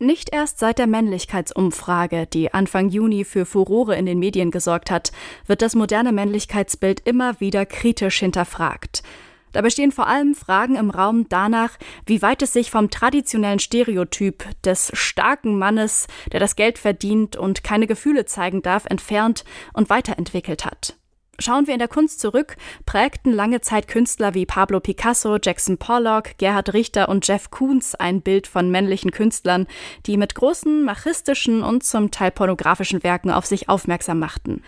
Nicht erst seit der Männlichkeitsumfrage, die Anfang Juni für Furore in den Medien gesorgt hat, wird das moderne Männlichkeitsbild immer wieder kritisch hinterfragt. Da bestehen vor allem Fragen im Raum danach, wie weit es sich vom traditionellen Stereotyp des starken Mannes, der das Geld verdient und keine Gefühle zeigen darf, entfernt und weiterentwickelt hat. Schauen wir in der Kunst zurück, prägten lange Zeit Künstler wie Pablo Picasso, Jackson Pollock, Gerhard Richter und Jeff Koons ein Bild von männlichen Künstlern, die mit großen machistischen und zum Teil pornografischen Werken auf sich aufmerksam machten.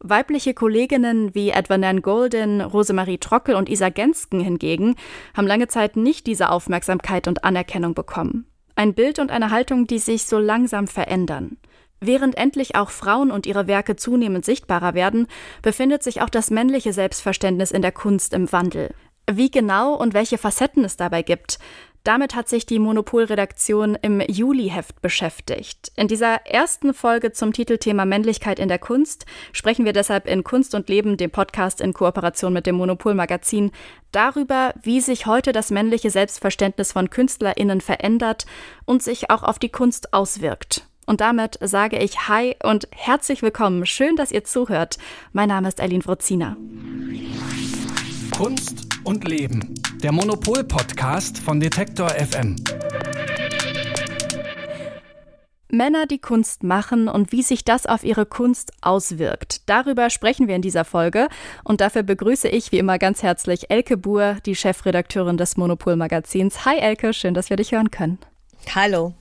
Weibliche Kolleginnen wie etwa Nan Golden, Rosemarie Trockel und Isa Gensken hingegen haben lange Zeit nicht diese Aufmerksamkeit und Anerkennung bekommen. Ein Bild und eine Haltung, die sich so langsam verändern. Während endlich auch Frauen und ihre Werke zunehmend sichtbarer werden, befindet sich auch das männliche Selbstverständnis in der Kunst im Wandel. Wie genau und welche Facetten es dabei gibt, damit hat sich die Monopolredaktion im Juli-Heft beschäftigt. In dieser ersten Folge zum Titelthema Männlichkeit in der Kunst sprechen wir deshalb in Kunst und Leben, dem Podcast in Kooperation mit dem Monopol-Magazin, darüber, wie sich heute das männliche Selbstverständnis von KünstlerInnen verändert und sich auch auf die Kunst auswirkt. Und damit sage ich Hi und herzlich willkommen. Schön, dass ihr zuhört. Mein Name ist Eileen Wrozina. Kunst und Leben. Der Monopol-Podcast von Detektor FM. Männer, die Kunst machen und wie sich das auf ihre Kunst auswirkt. Darüber sprechen wir in dieser Folge und dafür begrüße ich wie immer ganz herzlich Elke Buhr, die Chefredakteurin des Monopol Magazins. Hi Elke, schön, dass wir dich hören können. Hallo.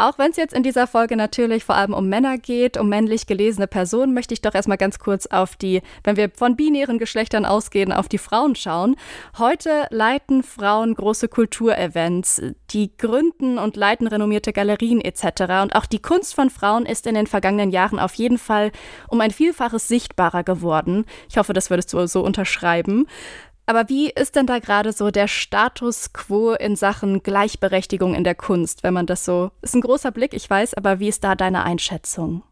Auch wenn es jetzt in dieser Folge natürlich vor allem um Männer geht, um männlich gelesene Personen, möchte ich doch erstmal ganz kurz auf die, wenn wir von binären Geschlechtern ausgehen, auf die Frauen schauen. Heute leiten Frauen große Kulturevents, die gründen und leiten renommierte Galerien etc. Und auch die Kunst von Frauen ist in den vergangenen Jahren auf jeden Fall um ein Vielfaches sichtbarer geworden. Ich hoffe, das würdest du so unterschreiben. Aber wie ist denn da gerade so der Status quo in Sachen Gleichberechtigung in der Kunst, wenn man das so, ist ein großer Blick, ich weiß, aber wie ist da deine Einschätzung?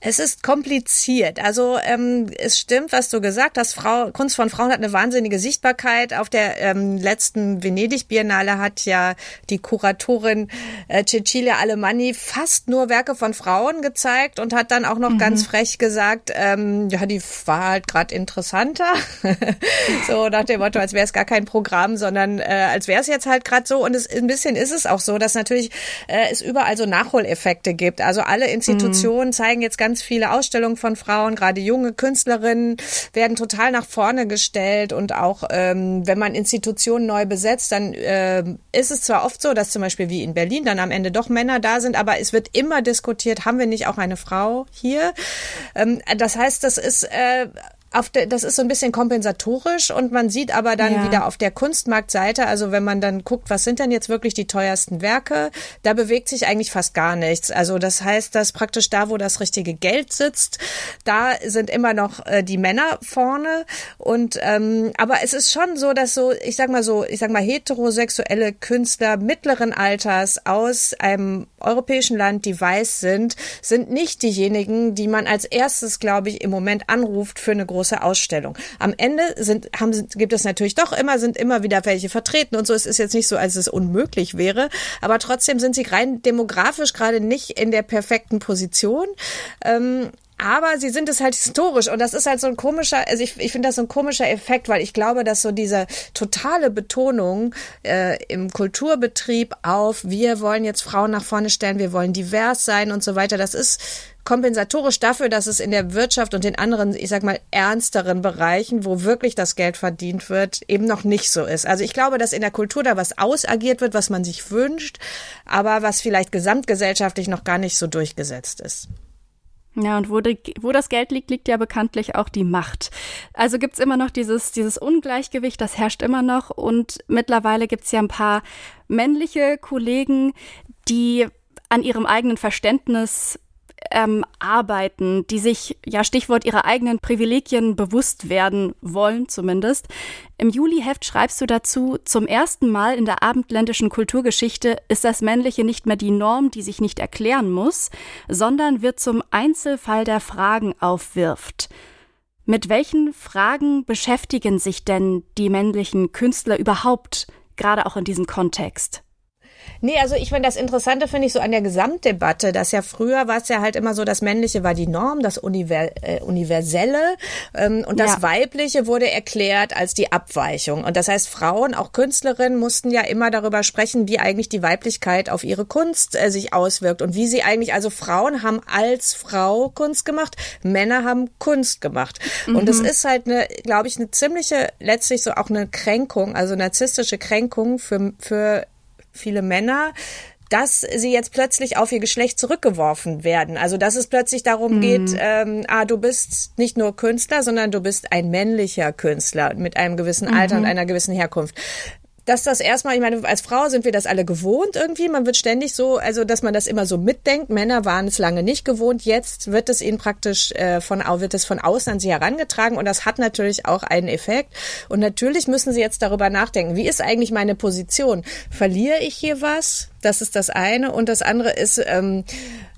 Es ist kompliziert. Also ähm, es stimmt, was du gesagt hast. Frau, Kunst von Frauen hat eine wahnsinnige Sichtbarkeit. Auf der ähm, letzten Venedig-Biennale hat ja die Kuratorin äh, Cecilia Alemanni fast nur Werke von Frauen gezeigt und hat dann auch noch mhm. ganz frech gesagt, ähm, ja, die war halt gerade interessanter. so nach dem Motto, als wäre es gar kein Programm, sondern äh, als wäre es jetzt halt gerade so. Und es, ein bisschen ist es auch so, dass natürlich äh, es überall so Nachholeffekte gibt. Also alle Institutionen mhm. zeigen jetzt ganz ganz viele Ausstellungen von Frauen, gerade junge Künstlerinnen werden total nach vorne gestellt und auch ähm, wenn man Institutionen neu besetzt, dann äh, ist es zwar oft so, dass zum Beispiel wie in Berlin dann am Ende doch Männer da sind, aber es wird immer diskutiert, haben wir nicht auch eine Frau hier? Ähm, das heißt, das ist äh, auf der, das ist so ein bisschen kompensatorisch und man sieht aber dann ja. wieder auf der Kunstmarktseite, also wenn man dann guckt, was sind denn jetzt wirklich die teuersten Werke, da bewegt sich eigentlich fast gar nichts. Also das heißt, dass praktisch da, wo das richtige Geld sitzt, da sind immer noch äh, die Männer vorne und ähm, aber es ist schon so, dass so, ich sag mal so, ich sag mal heterosexuelle Künstler mittleren Alters aus einem europäischen Land, die weiß sind, sind nicht diejenigen, die man als erstes, glaube ich, im Moment anruft für eine große Ausstellung. Am Ende sind, haben, gibt es natürlich doch immer, sind immer wieder welche vertreten und so. Es ist jetzt nicht so, als es unmöglich wäre, aber trotzdem sind sie rein demografisch gerade nicht in der perfekten Position. Ähm, aber sie sind es halt historisch und das ist halt so ein komischer, also ich, ich finde das so ein komischer Effekt, weil ich glaube, dass so diese totale Betonung äh, im Kulturbetrieb auf, wir wollen jetzt Frauen nach vorne stellen, wir wollen divers sein und so weiter, das ist kompensatorisch dafür, dass es in der Wirtschaft und in anderen, ich sag mal, ernsteren Bereichen, wo wirklich das Geld verdient wird, eben noch nicht so ist. Also ich glaube, dass in der Kultur da was ausagiert wird, was man sich wünscht, aber was vielleicht gesamtgesellschaftlich noch gar nicht so durchgesetzt ist. Ja, und wo, die, wo das Geld liegt, liegt ja bekanntlich auch die Macht. Also gibt's immer noch dieses, dieses Ungleichgewicht, das herrscht immer noch. Und mittlerweile gibt's ja ein paar männliche Kollegen, die an ihrem eigenen Verständnis ähm, arbeiten, die sich, ja Stichwort, ihrer eigenen Privilegien bewusst werden wollen zumindest. Im Juli-Heft schreibst du dazu, zum ersten Mal in der abendländischen Kulturgeschichte ist das Männliche nicht mehr die Norm, die sich nicht erklären muss, sondern wird zum Einzelfall der Fragen aufwirft. Mit welchen Fragen beschäftigen sich denn die männlichen Künstler überhaupt, gerade auch in diesem Kontext? Nee, also ich finde das Interessante finde ich so an der Gesamtdebatte, dass ja früher war es ja halt immer so, das Männliche war die Norm, das Univer äh, Universelle ähm, und das ja. Weibliche wurde erklärt als die Abweichung. Und das heißt, Frauen, auch Künstlerinnen, mussten ja immer darüber sprechen, wie eigentlich die Weiblichkeit auf ihre Kunst äh, sich auswirkt und wie sie eigentlich, also Frauen haben als Frau Kunst gemacht, Männer haben Kunst gemacht. Mhm. Und das ist halt eine, glaube ich, eine ziemliche, letztlich so auch eine Kränkung, also narzisstische Kränkung für, für viele Männer, dass sie jetzt plötzlich auf ihr Geschlecht zurückgeworfen werden. Also dass es plötzlich darum mhm. geht, ähm, ah, du bist nicht nur Künstler, sondern du bist ein männlicher Künstler mit einem gewissen Alter mhm. und einer gewissen Herkunft dass das erstmal, ich meine, als Frau sind wir das alle gewohnt irgendwie. Man wird ständig so, also dass man das immer so mitdenkt. Männer waren es lange nicht gewohnt. Jetzt wird es ihnen praktisch äh, von wird es von außen an sie herangetragen und das hat natürlich auch einen Effekt. Und natürlich müssen sie jetzt darüber nachdenken, wie ist eigentlich meine Position? Verliere ich hier was? Das ist das eine. Und das andere ist, ähm,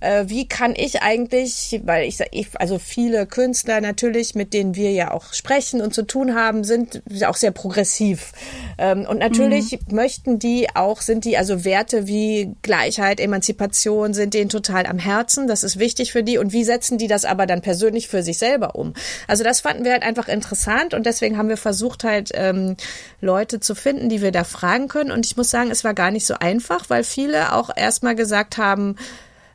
äh, wie kann ich eigentlich, weil ich, ich, also viele Künstler natürlich, mit denen wir ja auch sprechen und zu tun haben, sind auch sehr progressiv. Ähm, und natürlich mhm. möchten die auch, sind die also Werte wie Gleichheit, Emanzipation, sind denen total am Herzen. Das ist wichtig für die. Und wie setzen die das aber dann persönlich für sich selber um? Also das fanden wir halt einfach interessant und deswegen haben wir versucht halt ähm, Leute zu finden, die wir da fragen können. Und ich muss sagen, es war gar nicht so einfach, weil viele auch erstmal gesagt haben,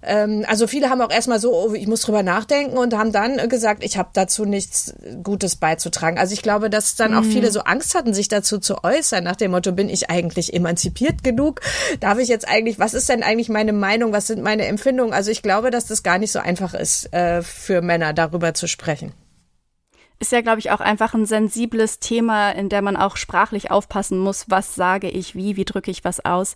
ähm, also viele haben auch erstmal so, oh, ich muss drüber nachdenken und haben dann gesagt, ich habe dazu nichts Gutes beizutragen. Also ich glaube, dass dann auch mhm. viele so Angst hatten, sich dazu zu äußern, nach dem Motto, bin ich eigentlich emanzipiert genug? Darf ich jetzt eigentlich, was ist denn eigentlich meine Meinung, was sind meine Empfindungen? Also ich glaube, dass das gar nicht so einfach ist, äh, für Männer darüber zu sprechen ist ja, glaube ich, auch einfach ein sensibles Thema, in der man auch sprachlich aufpassen muss, was sage ich wie, wie drücke ich was aus.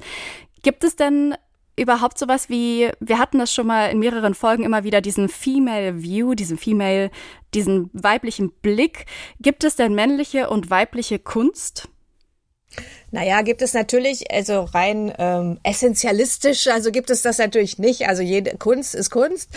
Gibt es denn überhaupt sowas wie, wir hatten das schon mal in mehreren Folgen immer wieder, diesen Female View, diesen Female, diesen weiblichen Blick. Gibt es denn männliche und weibliche Kunst? Naja, gibt es natürlich, also rein ähm, essentialistisch, also gibt es das natürlich nicht. Also jede Kunst ist Kunst.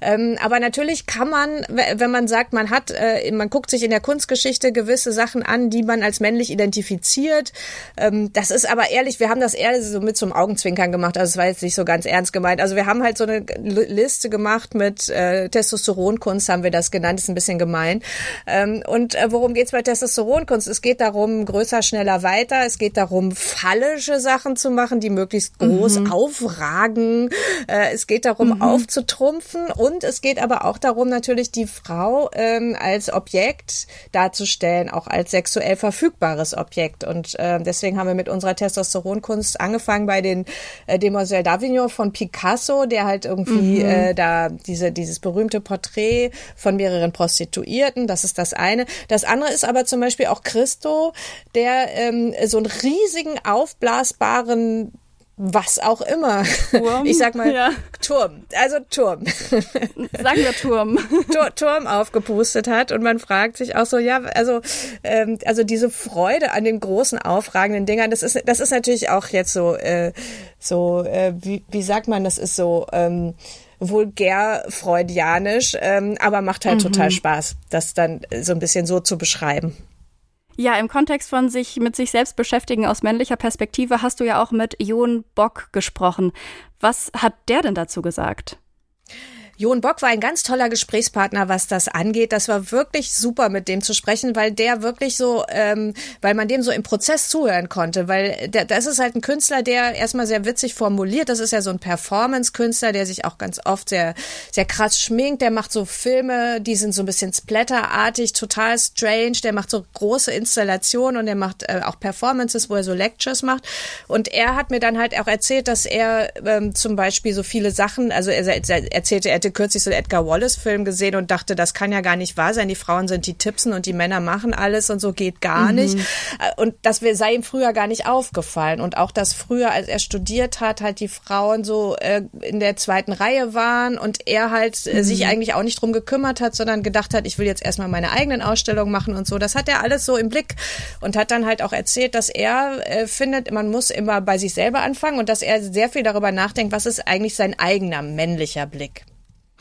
Ähm, aber natürlich kann man, wenn man sagt, man hat, äh, man guckt sich in der Kunstgeschichte gewisse Sachen an, die man als männlich identifiziert. Ähm, das ist aber ehrlich, wir haben das eher so mit zum Augenzwinkern gemacht. Also es war jetzt nicht so ganz ernst gemeint. Also wir haben halt so eine Liste gemacht mit äh, Testosteronkunst, haben wir das genannt, ist ein bisschen gemein. Ähm, und äh, worum geht's bei Testosteronkunst? Es geht darum, größer, schneller, weiter. Es geht darum, fallische Sachen zu machen, die möglichst groß mhm. aufragen. Äh, es geht darum, mhm. aufzutrumpfen und es geht aber auch darum, natürlich die Frau ähm, als Objekt darzustellen, auch als sexuell verfügbares Objekt. Und äh, deswegen haben wir mit unserer Testosteronkunst angefangen bei den äh, Demoiselle d'Avignon von Picasso, der halt irgendwie mhm. äh, da diese dieses berühmte Porträt von mehreren Prostituierten. Das ist das eine. Das andere ist aber zum Beispiel auch Christo, der ähm, so ein riesigen aufblasbaren was auch immer. Turm? Ich sag mal ja. Turm. Also Turm. Sagen wir Turm. Tur Turm aufgepustet hat und man fragt sich auch so, ja, also ähm, also diese Freude an den großen aufragenden Dingern, das ist das ist natürlich auch jetzt so äh, so äh, wie, wie sagt man, das ist so ähm, vulgär freudianisch, ähm, aber macht halt mhm. total Spaß, das dann so ein bisschen so zu beschreiben. Ja, im Kontext von sich mit sich selbst beschäftigen aus männlicher Perspektive hast du ja auch mit Jon Bock gesprochen. Was hat der denn dazu gesagt? Jon Bock war ein ganz toller Gesprächspartner, was das angeht. Das war wirklich super, mit dem zu sprechen, weil der wirklich so, ähm, weil man dem so im Prozess zuhören konnte, weil der, das ist halt ein Künstler, der erstmal sehr witzig formuliert. Das ist ja so ein Performance-Künstler, der sich auch ganz oft sehr, sehr krass schminkt. Der macht so Filme, die sind so ein bisschen splatterartig, total strange. Der macht so große Installationen und der macht äh, auch Performances, wo er so Lectures macht. Und er hat mir dann halt auch erzählt, dass er ähm, zum Beispiel so viele Sachen, also er, er erzählte, er hatte kürzlich so einen Edgar Wallace-Film gesehen und dachte, das kann ja gar nicht wahr sein. Die Frauen sind die Tippsen und die Männer machen alles und so geht gar mhm. nicht. Und das sei ihm früher gar nicht aufgefallen. Und auch, dass früher, als er studiert hat, halt die Frauen so äh, in der zweiten Reihe waren und er halt äh, mhm. sich eigentlich auch nicht drum gekümmert hat, sondern gedacht hat, ich will jetzt erstmal meine eigenen Ausstellungen machen und so. Das hat er alles so im Blick und hat dann halt auch erzählt, dass er äh, findet, man muss immer bei sich selber anfangen und dass er sehr viel darüber nachdenkt, was ist eigentlich sein eigener männlicher Blick.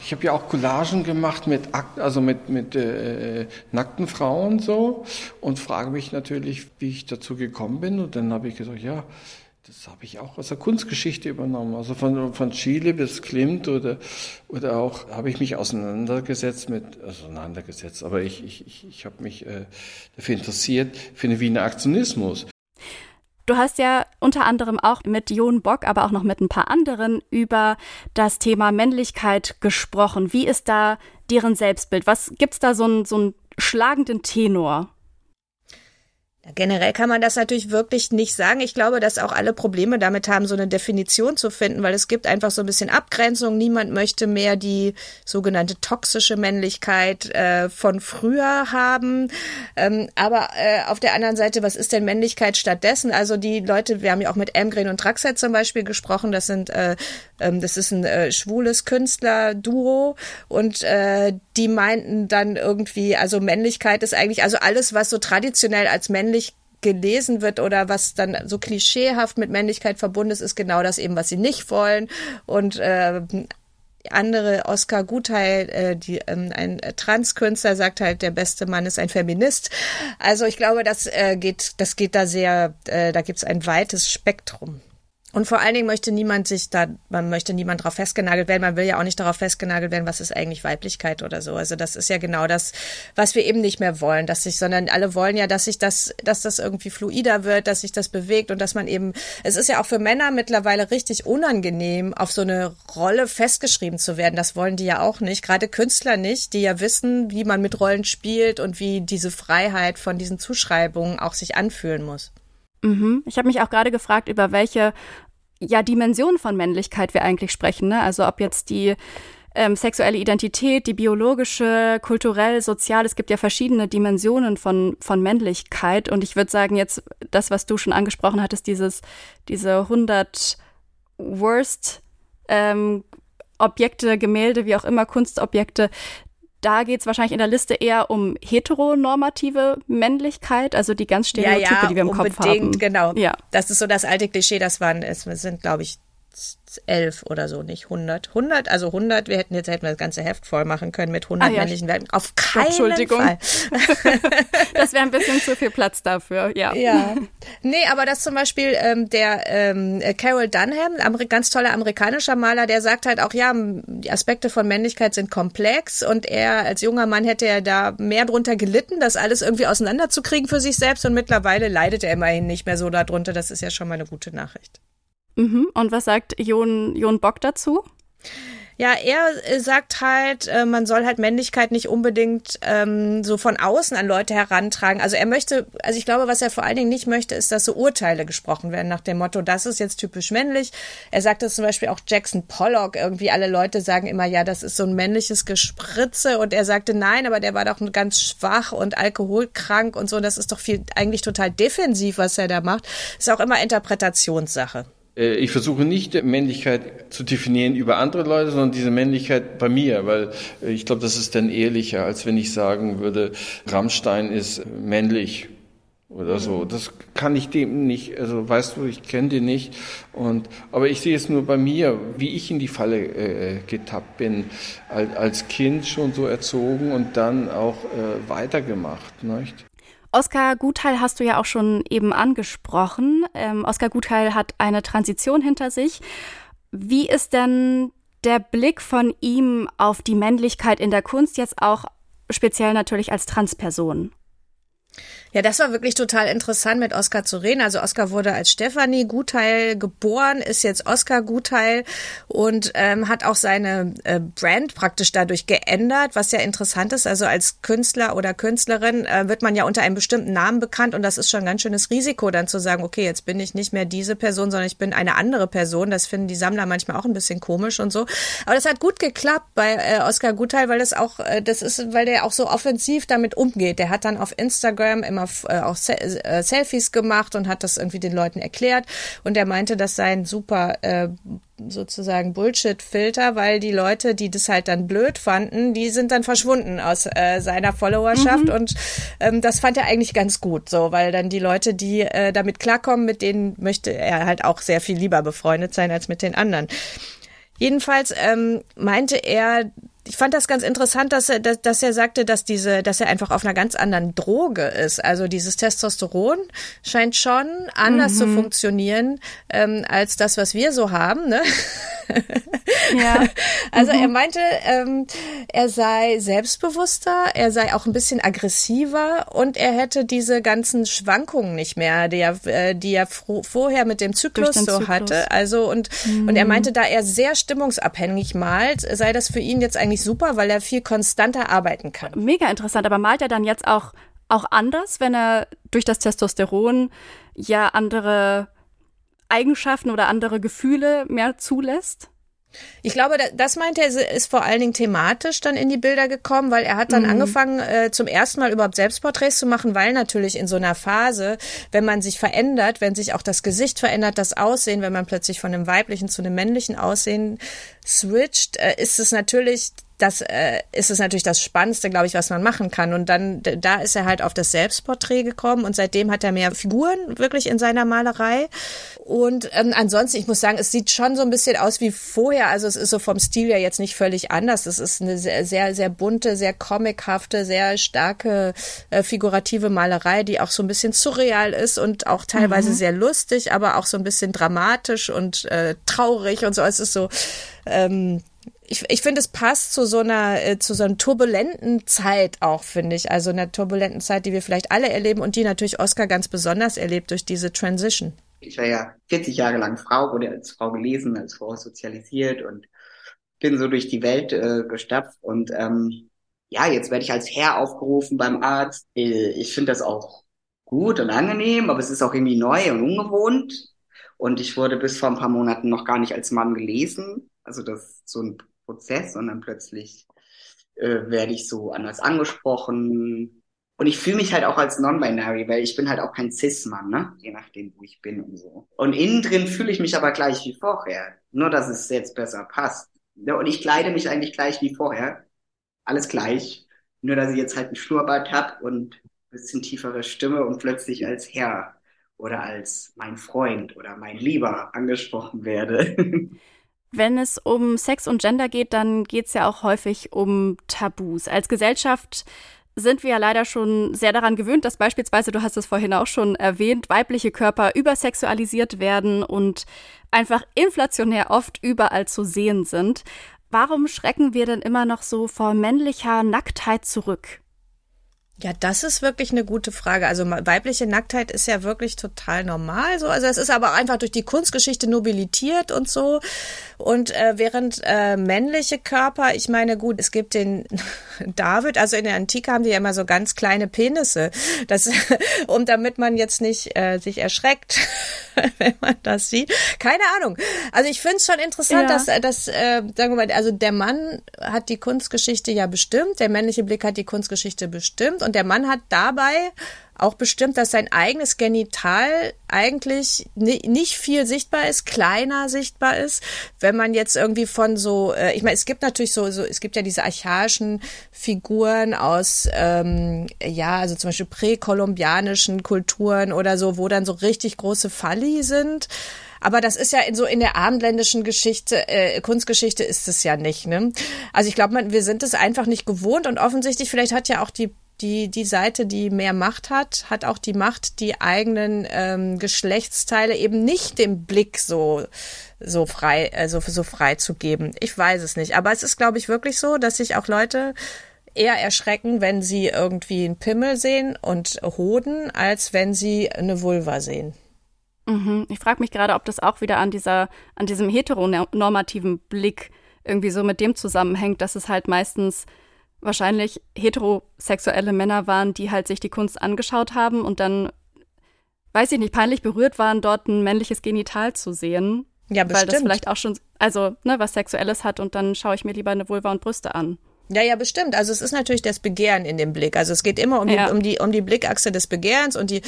Ich habe ja auch Collagen gemacht mit Akt, also mit mit äh, nackten Frauen so und frage mich natürlich, wie ich dazu gekommen bin und dann habe ich gesagt, ja, das habe ich auch aus der Kunstgeschichte übernommen. Also von, von Chile bis Klimt oder, oder auch habe ich mich auseinandergesetzt mit, auseinandergesetzt, aber ich, ich, ich, ich habe mich äh, dafür interessiert, für den Wiener Aktionismus. Du hast ja unter anderem auch mit Jon Bock, aber auch noch mit ein paar anderen über das Thema Männlichkeit gesprochen. Wie ist da deren Selbstbild? Was gibt's da so einen so einen schlagenden Tenor? Generell kann man das natürlich wirklich nicht sagen. Ich glaube, dass auch alle Probleme damit haben, so eine Definition zu finden, weil es gibt einfach so ein bisschen Abgrenzung. Niemand möchte mehr die sogenannte toxische Männlichkeit äh, von früher haben. Ähm, aber äh, auf der anderen Seite, was ist denn Männlichkeit stattdessen? Also die Leute, wir haben ja auch mit Emgren und Draxet zum Beispiel gesprochen. Das sind, äh, ähm, das ist ein äh, schwules Künstler-Duo und äh, die meinten dann irgendwie, also Männlichkeit ist eigentlich, also alles, was so traditionell als männlich gelesen wird oder was dann so klischeehaft mit Männlichkeit verbunden ist, ist genau das eben, was sie nicht wollen. Und äh, andere Oscar Gutheil, äh, die, ähm, ein Transkünstler, sagt halt, der beste Mann ist ein Feminist. Also ich glaube, das äh, geht, das geht da sehr, äh, da gibt's ein weites Spektrum. Und vor allen Dingen möchte niemand sich da, man möchte niemand darauf festgenagelt werden. Man will ja auch nicht darauf festgenagelt werden, was ist eigentlich Weiblichkeit oder so. Also das ist ja genau das, was wir eben nicht mehr wollen, dass sich, sondern alle wollen ja, dass sich das, dass das irgendwie fluider wird, dass sich das bewegt und dass man eben, es ist ja auch für Männer mittlerweile richtig unangenehm, auf so eine Rolle festgeschrieben zu werden. Das wollen die ja auch nicht. Gerade Künstler nicht, die ja wissen, wie man mit Rollen spielt und wie diese Freiheit von diesen Zuschreibungen auch sich anfühlen muss. Mhm. Ich habe mich auch gerade gefragt, über welche ja, Dimensionen von Männlichkeit wir eigentlich sprechen. Ne? Also ob jetzt die ähm, sexuelle Identität, die biologische, kulturell, sozial, es gibt ja verschiedene Dimensionen von, von Männlichkeit. Und ich würde sagen, jetzt das, was du schon angesprochen hattest, dieses, diese 100 Worst ähm, Objekte, Gemälde, wie auch immer, Kunstobjekte, da geht es wahrscheinlich in der Liste eher um heteronormative Männlichkeit, also die ganz Stereotype, ja, ja, die wir im Kopf haben. Genau. Ja. Das ist so das alte Klischee, das waren, es sind, glaube ich, elf oder so, nicht 100. 100, also 100, wir hätten jetzt hätten wir das ganze Heft voll machen können mit 100 ah, ja. männlichen Werten. Auf keinen Entschuldigung. Fall. das wäre ein bisschen zu viel Platz dafür, ja. Ja. Nee, aber das zum Beispiel ähm, der ähm, Carol Dunham, ganz toller amerikanischer Maler, der sagt halt auch, ja, die Aspekte von Männlichkeit sind komplex und er als junger Mann hätte er da mehr drunter gelitten, das alles irgendwie auseinanderzukriegen für sich selbst und mittlerweile leidet er immerhin nicht mehr so darunter. Das ist ja schon mal eine gute Nachricht. Mhm. Und was sagt Jon, Jon Bock dazu? Ja, er äh, sagt halt, äh, man soll halt Männlichkeit nicht unbedingt ähm, so von außen an Leute herantragen. Also er möchte, also ich glaube, was er vor allen Dingen nicht möchte, ist, dass so Urteile gesprochen werden nach dem Motto, das ist jetzt typisch männlich. Er sagt das zum Beispiel auch Jackson Pollock, irgendwie alle Leute sagen immer, ja, das ist so ein männliches Gespritze und er sagte, nein, aber der war doch ganz schwach und alkoholkrank und so. Das ist doch viel, eigentlich total defensiv, was er da macht. Ist auch immer Interpretationssache. Äh, ich versuche nicht Männlichkeit zu definieren über andere Leute, sondern diese Männlichkeit bei mir, weil äh, ich glaube, das ist dann ehrlicher, als wenn ich sagen würde, Rammstein ist männlich oder so. Mhm. Das kann ich dem nicht, also weißt du, ich kenne den nicht. Und, aber ich sehe es nur bei mir, wie ich in die Falle äh, getappt bin, als, als Kind schon so erzogen und dann auch äh, weitergemacht. Nicht? Oskar Gutheil hast du ja auch schon eben angesprochen. Ähm, Oskar Gutheil hat eine Transition hinter sich. Wie ist denn der Blick von ihm auf die Männlichkeit in der Kunst jetzt auch speziell natürlich als Transperson? Ja, das war wirklich total interessant mit Oskar zu reden. Also Oskar wurde als Stefanie Gutheil geboren, ist jetzt Oskar Gutheil und ähm, hat auch seine äh, Brand praktisch dadurch geändert, was ja interessant ist. Also als Künstler oder Künstlerin äh, wird man ja unter einem bestimmten Namen bekannt und das ist schon ein ganz schönes Risiko, dann zu sagen, okay, jetzt bin ich nicht mehr diese Person, sondern ich bin eine andere Person. Das finden die Sammler manchmal auch ein bisschen komisch und so. Aber das hat gut geklappt bei äh, Oskar Gutheil, weil das auch, äh, das ist, weil der auch so offensiv damit umgeht. Der hat dann auf Instagram immer äh, auch äh, Selfies gemacht und hat das irgendwie den Leuten erklärt. Und er meinte, das sei ein super äh, sozusagen Bullshit-Filter, weil die Leute, die das halt dann blöd fanden, die sind dann verschwunden aus äh, seiner Followerschaft. Mhm. Und ähm, das fand er eigentlich ganz gut, so, weil dann die Leute, die äh, damit klarkommen, mit denen möchte er halt auch sehr viel lieber befreundet sein als mit den anderen. Jedenfalls ähm, meinte er, ich fand das ganz interessant, dass er, dass, dass er sagte, dass diese, dass er einfach auf einer ganz anderen Droge ist. Also dieses Testosteron scheint schon anders mhm. zu funktionieren ähm, als das, was wir so haben. Ne? Ja. Also mhm. er meinte, ähm, er sei selbstbewusster, er sei auch ein bisschen aggressiver und er hätte diese ganzen Schwankungen nicht mehr, die er, äh, die er vorher mit dem Zyklus so Zyklus. hatte. Also und mhm. und er meinte, da er sehr stimmungsabhängig malt, sei das für ihn jetzt eigentlich super, weil er viel konstanter arbeiten kann. Mega interessant, aber malt er dann jetzt auch auch anders, wenn er durch das Testosteron ja andere Eigenschaften oder andere Gefühle mehr zulässt? Ich glaube, das meinte er, ist vor allen Dingen thematisch dann in die Bilder gekommen, weil er hat dann mhm. angefangen, äh, zum ersten Mal überhaupt Selbstporträts zu machen, weil natürlich in so einer Phase, wenn man sich verändert, wenn sich auch das Gesicht verändert, das Aussehen, wenn man plötzlich von einem weiblichen zu einem männlichen Aussehen switcht, äh, ist es natürlich das äh, ist es natürlich das Spannendste, glaube ich, was man machen kann. Und dann, da ist er halt auf das Selbstporträt gekommen und seitdem hat er mehr Figuren wirklich in seiner Malerei. Und ähm, ansonsten, ich muss sagen, es sieht schon so ein bisschen aus wie vorher. Also es ist so vom Stil ja jetzt nicht völlig anders. Es ist eine sehr, sehr, sehr bunte, sehr comichafte, sehr starke äh, figurative Malerei, die auch so ein bisschen surreal ist und auch teilweise mhm. sehr lustig, aber auch so ein bisschen dramatisch und äh, traurig und so. Es ist so ähm, ich, ich finde, es passt zu so einer, äh, zu so einer turbulenten Zeit auch, finde ich. Also einer turbulenten Zeit, die wir vielleicht alle erleben und die natürlich Oscar ganz besonders erlebt durch diese Transition. Ich war ja 40 Jahre lang Frau, wurde als Frau gelesen, als Frau sozialisiert und bin so durch die Welt äh, gestapft und ähm, ja, jetzt werde ich als Herr aufgerufen beim Arzt. Äh, ich finde das auch gut und angenehm, aber es ist auch irgendwie neu und ungewohnt. Und ich wurde bis vor ein paar Monaten noch gar nicht als Mann gelesen. Also das ist so ein Prozess, und dann plötzlich äh, werde ich so anders angesprochen. Und ich fühle mich halt auch als non-binary, weil ich bin halt auch kein Cis-Mann, ne? Je nachdem, wo ich bin und so. Und innen drin fühle ich mich aber gleich wie vorher. Nur, dass es jetzt besser passt. Ja, und ich kleide mich eigentlich gleich wie vorher. Alles gleich. Nur, dass ich jetzt halt einen Schnurrbart hab und bisschen tiefere Stimme und plötzlich als Herr oder als mein Freund oder mein Lieber angesprochen werde. Wenn es um Sex und Gender geht, dann geht es ja auch häufig um Tabus. Als Gesellschaft sind wir ja leider schon sehr daran gewöhnt, dass beispielsweise, du hast es vorhin auch schon erwähnt, weibliche Körper übersexualisiert werden und einfach inflationär oft überall zu sehen sind. Warum schrecken wir denn immer noch so vor männlicher Nacktheit zurück? Ja, das ist wirklich eine gute Frage. Also weibliche Nacktheit ist ja wirklich total normal so. Also es ist aber einfach durch die Kunstgeschichte nobilitiert und so. Und äh, während äh, männliche Körper, ich meine, gut, es gibt den David, also in der Antike haben die ja immer so ganz kleine Penisse. Das, und damit man jetzt nicht äh, sich erschreckt, wenn man das sieht. Keine Ahnung. Also ich finde es schon interessant, ja. dass, dass äh, sagen wir mal, also der Mann hat die Kunstgeschichte ja bestimmt, der männliche Blick hat die Kunstgeschichte bestimmt und der Mann hat dabei auch bestimmt, dass sein eigenes Genital eigentlich nicht viel sichtbar ist, kleiner sichtbar ist. Wenn man jetzt irgendwie von so, äh, ich meine, es gibt natürlich so, so, es gibt ja diese archaischen Figuren aus, ähm, ja, also zum Beispiel präkolumbianischen Kulturen oder so, wo dann so richtig große Falli sind. Aber das ist ja in so in der abendländischen Geschichte, äh, Kunstgeschichte ist es ja nicht. Ne? Also ich glaube, wir sind es einfach nicht gewohnt und offensichtlich vielleicht hat ja auch die die, die Seite, die mehr Macht hat, hat auch die Macht, die eigenen ähm, Geschlechtsteile eben nicht dem Blick so, so frei, also so frei zu geben. Ich weiß es nicht. Aber es ist, glaube ich, wirklich so, dass sich auch Leute eher erschrecken, wenn sie irgendwie einen Pimmel sehen und Hoden, als wenn sie eine Vulva sehen. Mhm. Ich frage mich gerade, ob das auch wieder an dieser, an diesem heteronormativen Blick irgendwie so mit dem zusammenhängt, dass es halt meistens wahrscheinlich heterosexuelle Männer waren, die halt sich die Kunst angeschaut haben und dann, weiß ich nicht, peinlich berührt waren, dort ein männliches Genital zu sehen. Ja, bestimmt. Weil das vielleicht auch schon, also, ne, was Sexuelles hat und dann schaue ich mir lieber eine Vulva und Brüste an. Ja, ja, bestimmt. Also es ist natürlich das Begehren in dem Blick. Also es geht immer um die, ja. um die, um die Blickachse des Begehrens und die,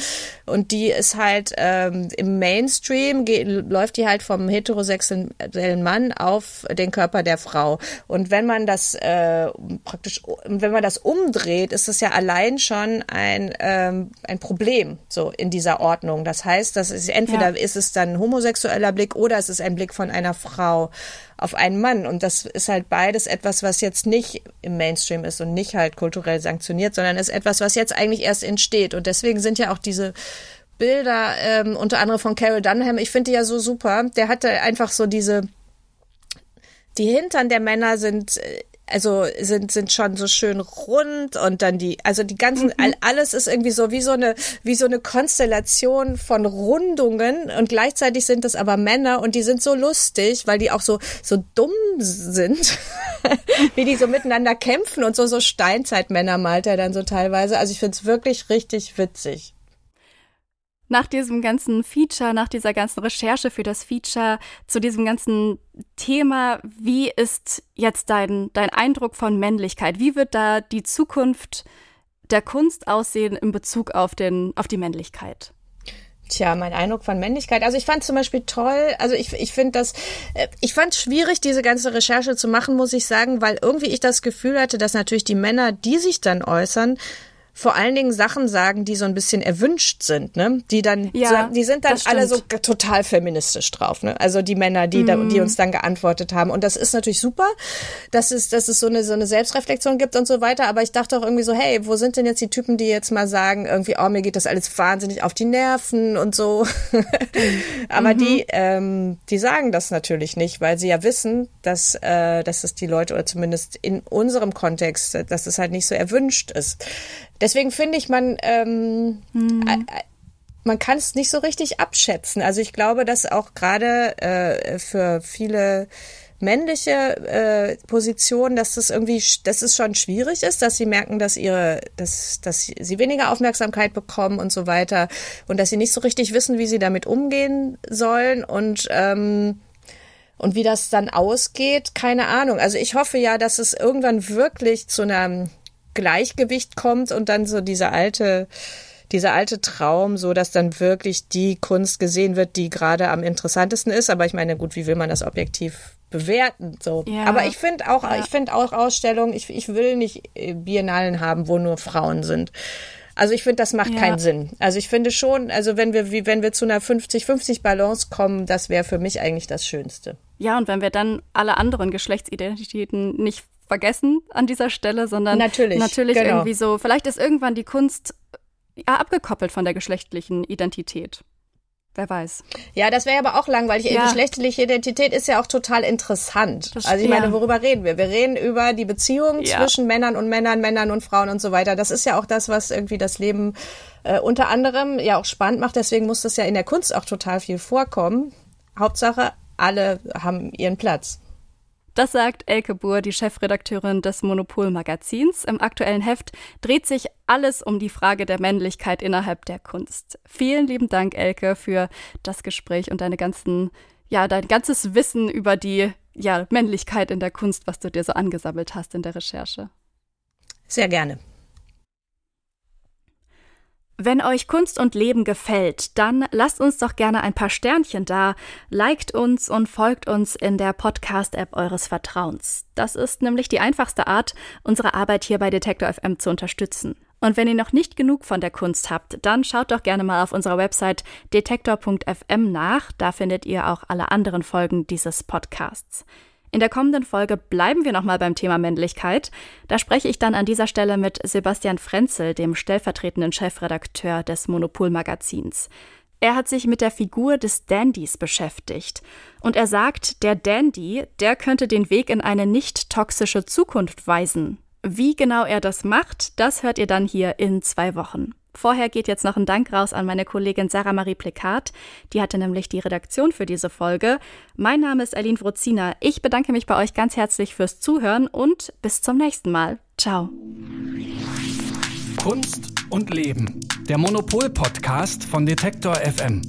und die ist halt ähm, im Mainstream geht, läuft die halt vom heterosexuellen Mann auf den Körper der Frau. Und wenn man das äh, praktisch, wenn man das umdreht, ist das ja allein schon ein ähm, ein Problem so in dieser Ordnung. Das heißt, das ist entweder ja. ist es dann ein homosexueller Blick oder es ist ein Blick von einer Frau auf einen Mann. Und das ist halt beides etwas, was jetzt nicht im Mainstream ist und nicht halt kulturell sanktioniert, sondern ist etwas, was jetzt eigentlich erst entsteht. Und deswegen sind ja auch diese Bilder, ähm, unter anderem von Carol Dunham, ich finde die ja so super. Der hatte einfach so diese, die Hintern der Männer sind äh, also sind sind schon so schön rund und dann die also die ganzen mhm. alles ist irgendwie so wie so eine wie so eine Konstellation von Rundungen und gleichzeitig sind das aber Männer und die sind so lustig, weil die auch so so dumm sind, wie die so miteinander kämpfen und so so Steinzeitmänner malt er dann so teilweise. Also ich finde es wirklich richtig witzig. Nach diesem ganzen Feature, nach dieser ganzen Recherche für das Feature, zu diesem ganzen Thema, wie ist jetzt dein, dein Eindruck von Männlichkeit? Wie wird da die Zukunft der Kunst aussehen in Bezug auf, den, auf die Männlichkeit? Tja, mein Eindruck von Männlichkeit. Also ich fand zum Beispiel toll, also ich, ich finde das, äh, ich fand schwierig, diese ganze Recherche zu machen, muss ich sagen, weil irgendwie ich das Gefühl hatte, dass natürlich die Männer, die sich dann äußern, vor allen Dingen Sachen sagen, die so ein bisschen erwünscht sind, ne? Die dann, ja, so, die sind dann alle so total feministisch drauf, ne? Also die Männer, die, mm. da, die mhm. uns dann geantwortet haben. Und das ist natürlich super, dass es, dass es so eine, so eine Selbstreflexion gibt und so weiter. Aber ich dachte auch irgendwie so, hey, wo sind denn jetzt die Typen, die jetzt mal sagen, irgendwie, oh, mir geht das alles wahnsinnig auf die Nerven und so. Aber mhm. die, ähm, die sagen das natürlich nicht, weil sie ja wissen, dass, äh, dass es die Leute, oder zumindest in unserem Kontext, dass es halt nicht so erwünscht ist. Deswegen finde ich, man, ähm, mhm. man kann es nicht so richtig abschätzen. Also ich glaube, dass auch gerade äh, für viele männliche äh, Positionen, dass das irgendwie, dass es schon schwierig ist, dass sie merken, dass ihre, dass, dass sie weniger Aufmerksamkeit bekommen und so weiter und dass sie nicht so richtig wissen, wie sie damit umgehen sollen und ähm, und wie das dann ausgeht, keine Ahnung. Also ich hoffe ja, dass es irgendwann wirklich zu einer Gleichgewicht kommt und dann so dieser alte, dieser alte Traum, so dass dann wirklich die Kunst gesehen wird, die gerade am interessantesten ist. Aber ich meine, gut, wie will man das objektiv bewerten? So. Ja. Aber ich finde auch, ja. ich finde auch Ausstellungen, ich, ich will nicht äh, Biennalen haben, wo nur Frauen sind. Also ich finde, das macht ja. keinen Sinn. Also ich finde schon, also wenn wir, wie, wenn wir zu einer 50-50 Balance kommen, das wäre für mich eigentlich das Schönste. Ja, und wenn wir dann alle anderen Geschlechtsidentitäten nicht vergessen an dieser Stelle, sondern natürlich, natürlich genau. irgendwie so, vielleicht ist irgendwann die Kunst ja, abgekoppelt von der geschlechtlichen Identität. Wer weiß. Ja, das wäre aber auch langweilig. Ja. Geschlechtliche Identität ist ja auch total interessant. Das, also ich meine, worüber reden wir? Wir reden über die Beziehung ja. zwischen Männern und Männern, Männern und Frauen und so weiter. Das ist ja auch das, was irgendwie das Leben äh, unter anderem ja auch spannend macht. Deswegen muss das ja in der Kunst auch total viel vorkommen. Hauptsache, alle haben ihren Platz. Das sagt Elke Buhr, die Chefredakteurin des Monopol-Magazins. Im aktuellen Heft dreht sich alles um die Frage der Männlichkeit innerhalb der Kunst. Vielen lieben Dank, Elke, für das Gespräch und deine ganzen, ja, dein ganzes Wissen über die ja, Männlichkeit in der Kunst, was du dir so angesammelt hast in der Recherche. Sehr gerne. Wenn euch Kunst und Leben gefällt, dann lasst uns doch gerne ein paar Sternchen da, liked uns und folgt uns in der Podcast-App eures Vertrauens. Das ist nämlich die einfachste Art, unsere Arbeit hier bei Detektor FM zu unterstützen. Und wenn ihr noch nicht genug von der Kunst habt, dann schaut doch gerne mal auf unserer Website detektor.fm nach, da findet ihr auch alle anderen Folgen dieses Podcasts. In der kommenden Folge bleiben wir nochmal beim Thema Männlichkeit. Da spreche ich dann an dieser Stelle mit Sebastian Frenzel, dem stellvertretenden Chefredakteur des Monopol-Magazins. Er hat sich mit der Figur des Dandys beschäftigt. Und er sagt, der Dandy, der könnte den Weg in eine nicht toxische Zukunft weisen. Wie genau er das macht, das hört ihr dann hier in zwei Wochen. Vorher geht jetzt noch ein Dank raus an meine Kollegin Sarah Marie Plekat. Die hatte nämlich die Redaktion für diese Folge. Mein Name ist Aline Wrozina. Ich bedanke mich bei euch ganz herzlich fürs Zuhören und bis zum nächsten Mal. Ciao. Kunst und Leben. Der Monopol-Podcast von Detektor FM.